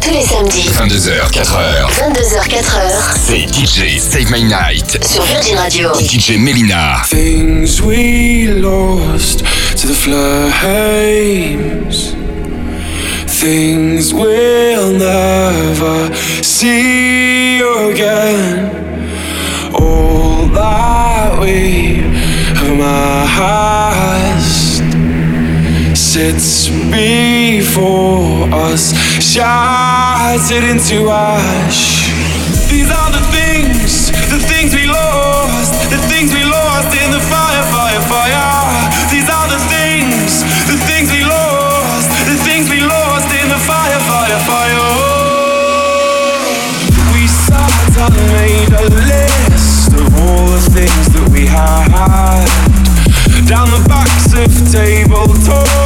tous les samedis. 22h, 4h. 22h, 4h. C'est DJ Save My Night. Sur Virgin Radio. DJ Melina. Things we lost to the flames. Things we'll never see again. All that we have amassed sits before us, shattered into ash. These are the things, the things we lost, the things we lost in the fire, fire, fire. These are the things, the things we lost, the things we lost in the fire, fire, fire. We sat and made a list of all the things that we had down the backs of tabletops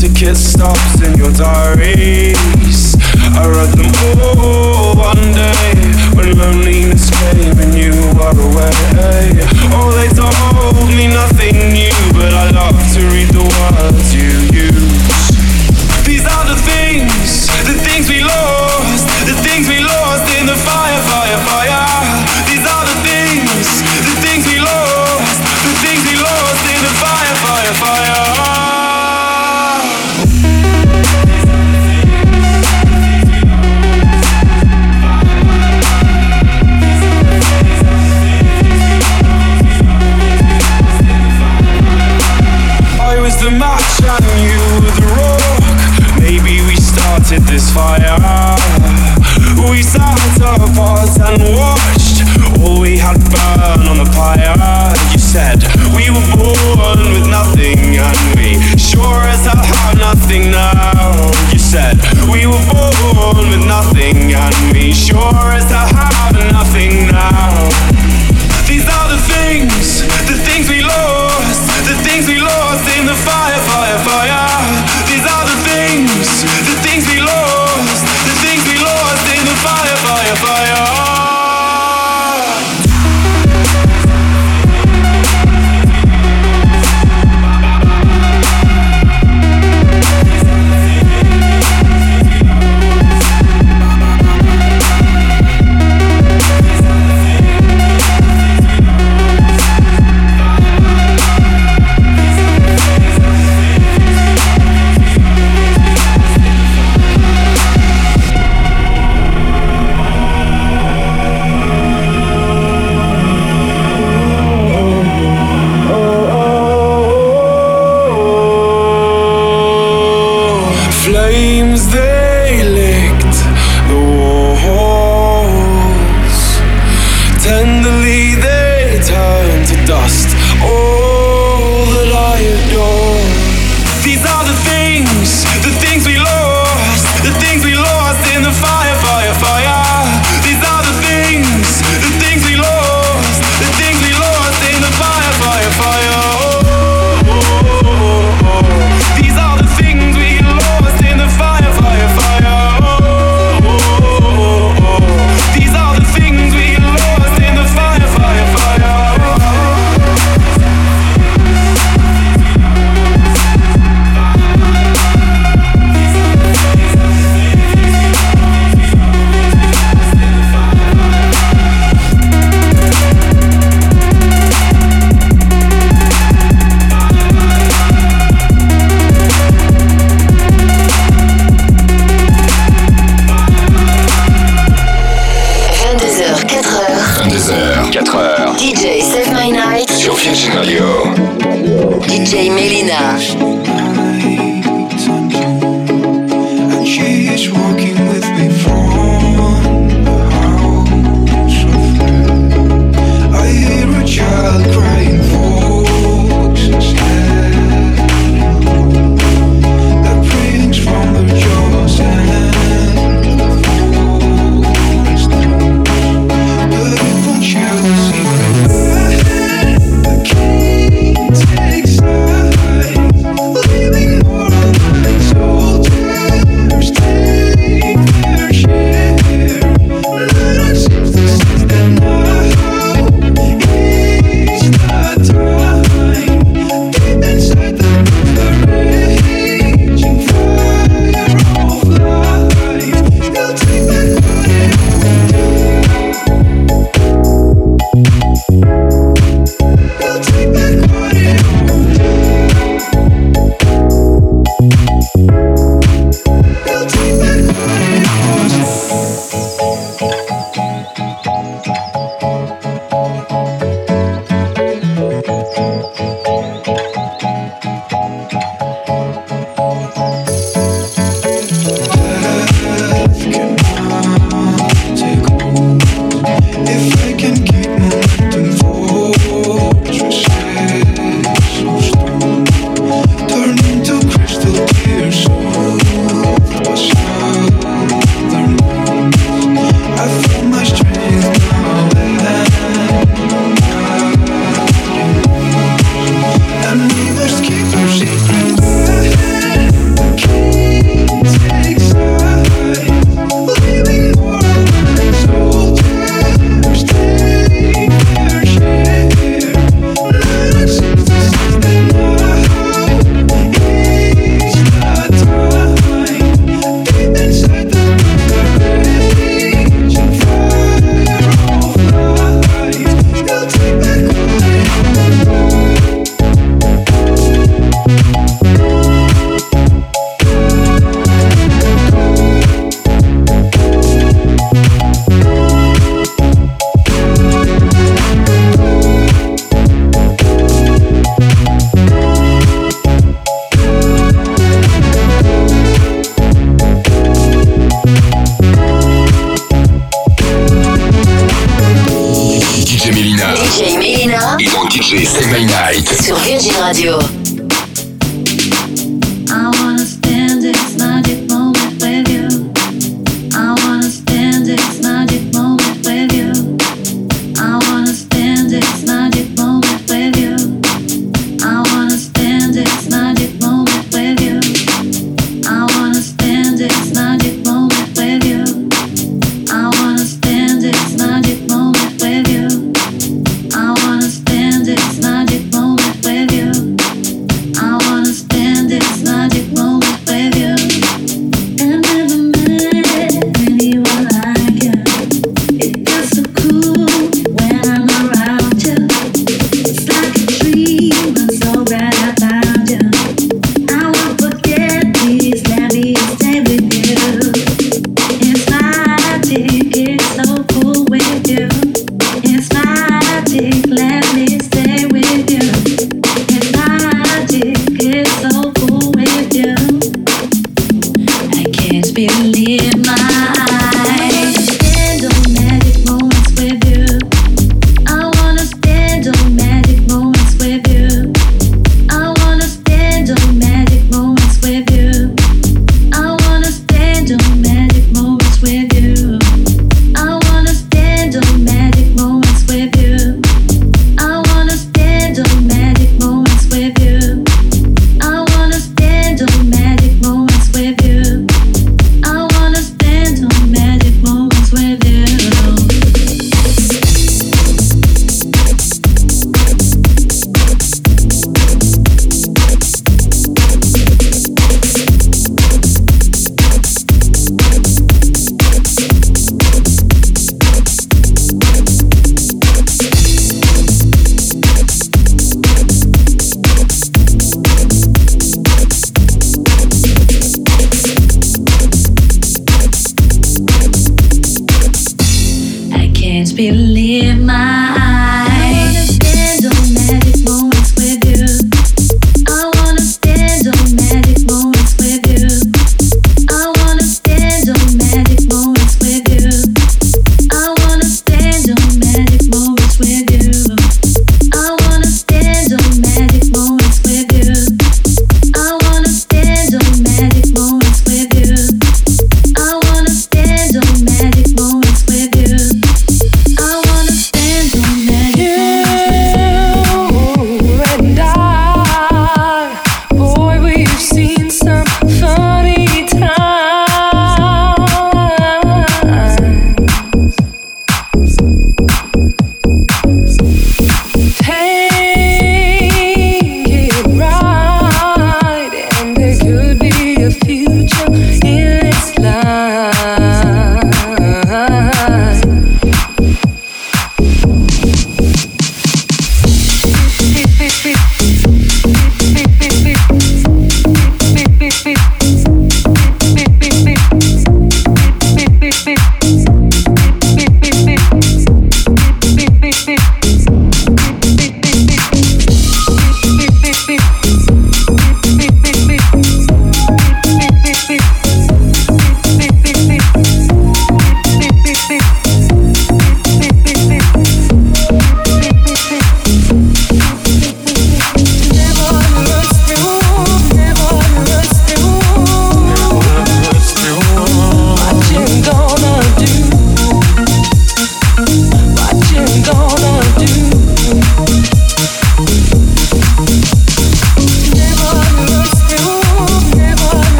ticket stops in your diaries. I read them all one day when loneliness came and you were away. Oh, they told me nothing new, but I love to read the words you use. Fire. We sat apart and watched all we had burn on the pyre. You said we were born with nothing and we sure as hell have nothing now. You said we were born with nothing and we sure as hell have nothing now. These are the things, the things we lost, the things we lost in the fire, fire, fire.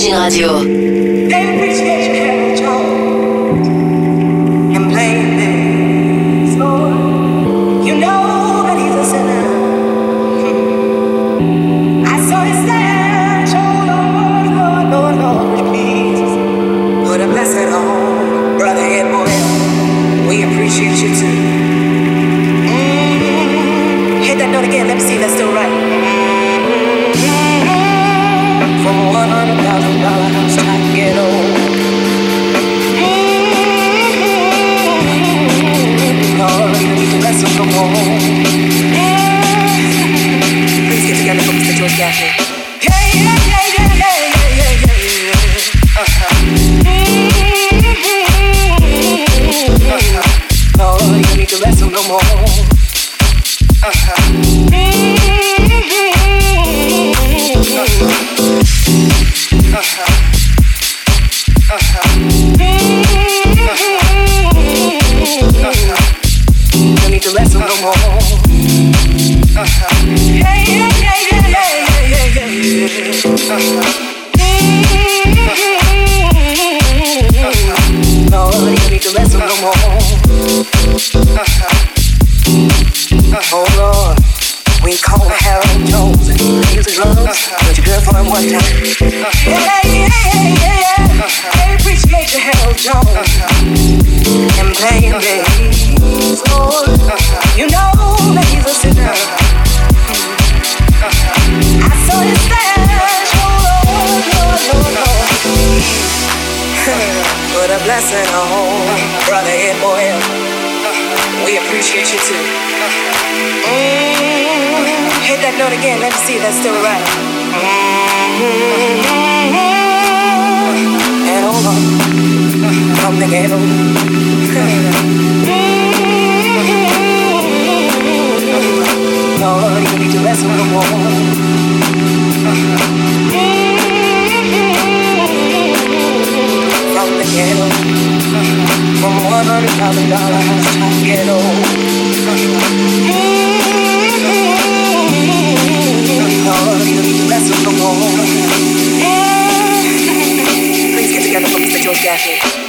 Virgin Radio. to see that's still right. And hold on, come together. Lord, you need to rest with the wall. From the ghetto, from one hundred thousand dollars to ghetto. Please get together, for Mr. George Gaffney.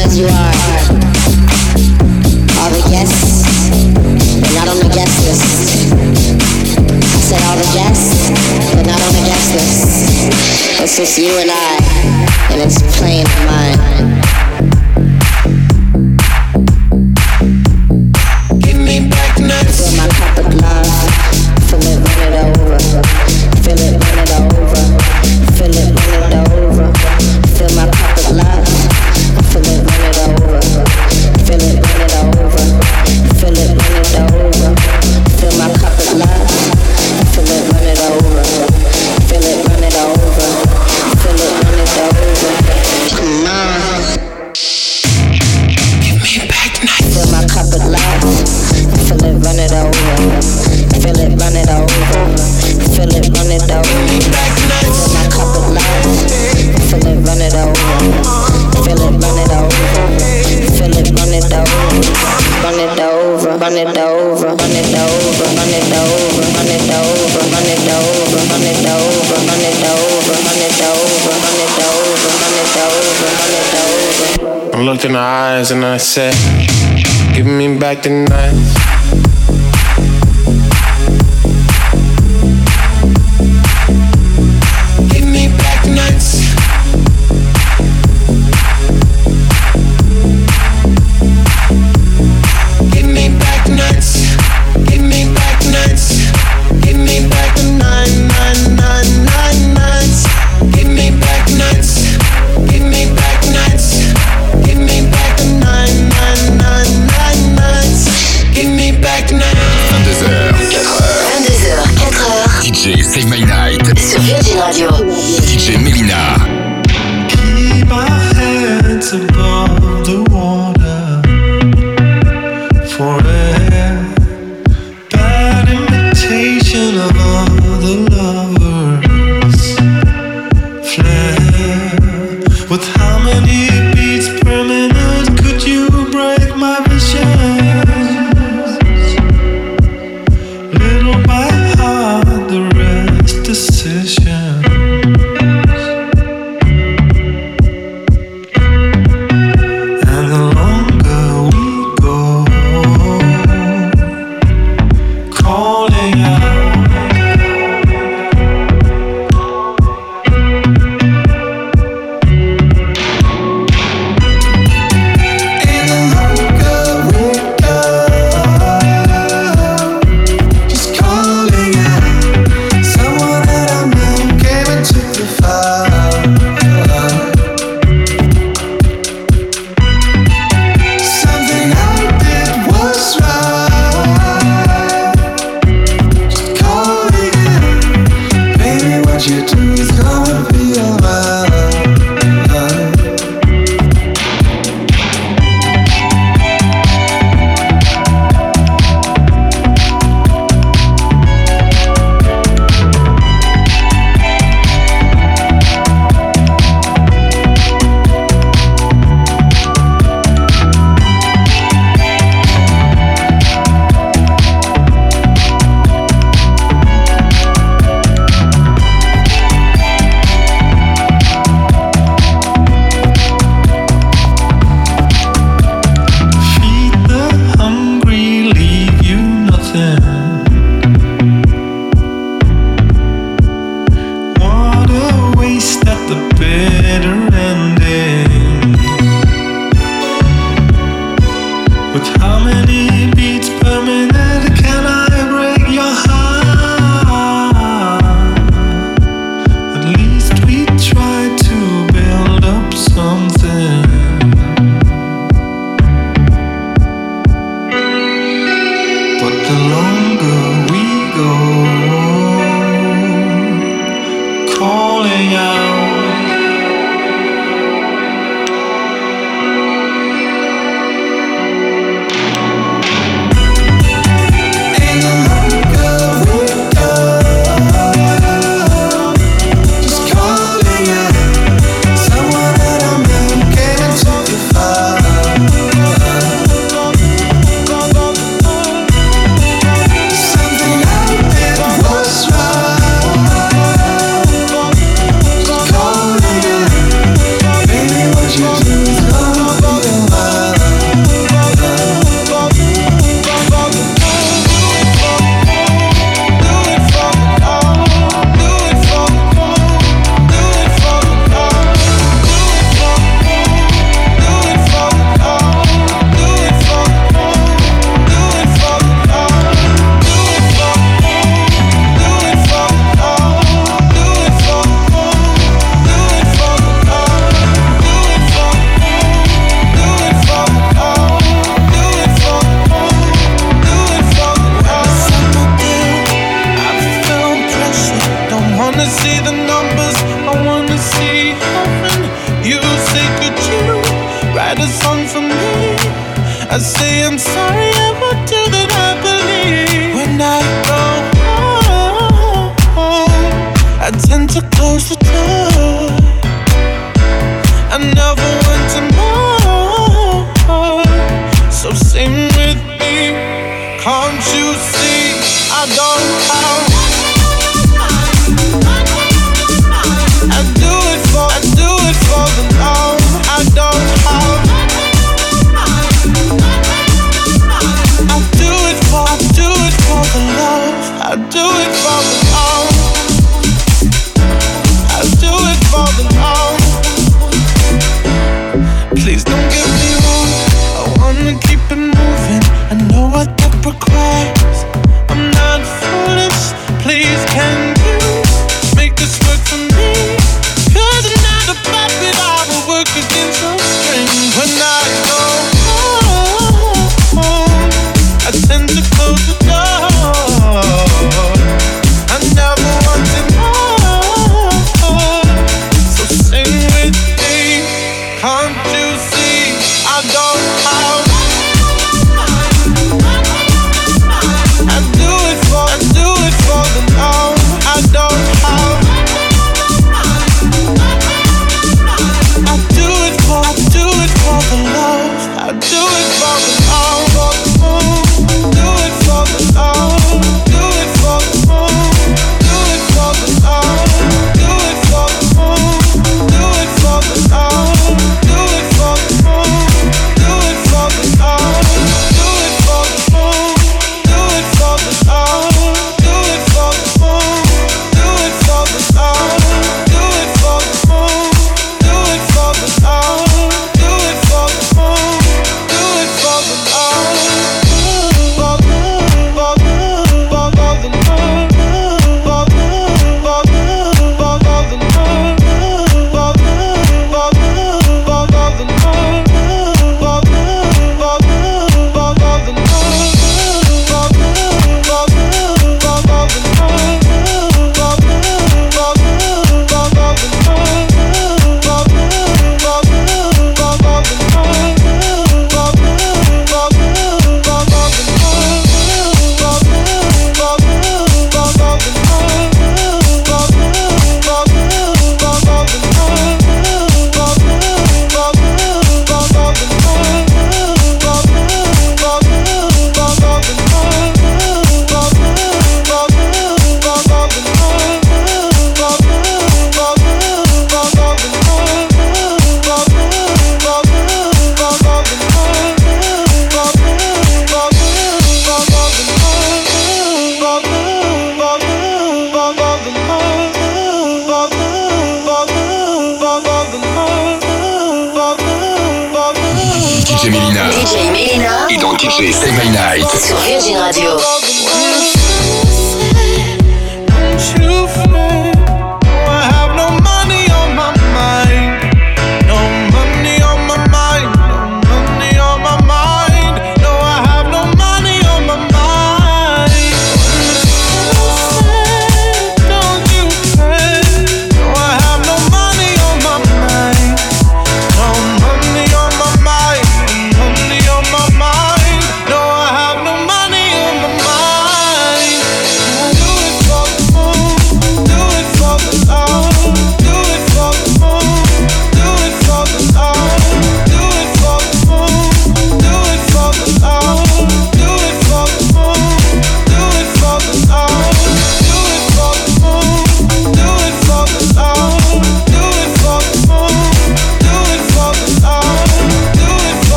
as you are. All the guests, not on the guest list. Said all the guests, not on the guest list. It's just you and I, and it's plain mind. like the nights.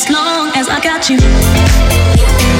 as long as I got you.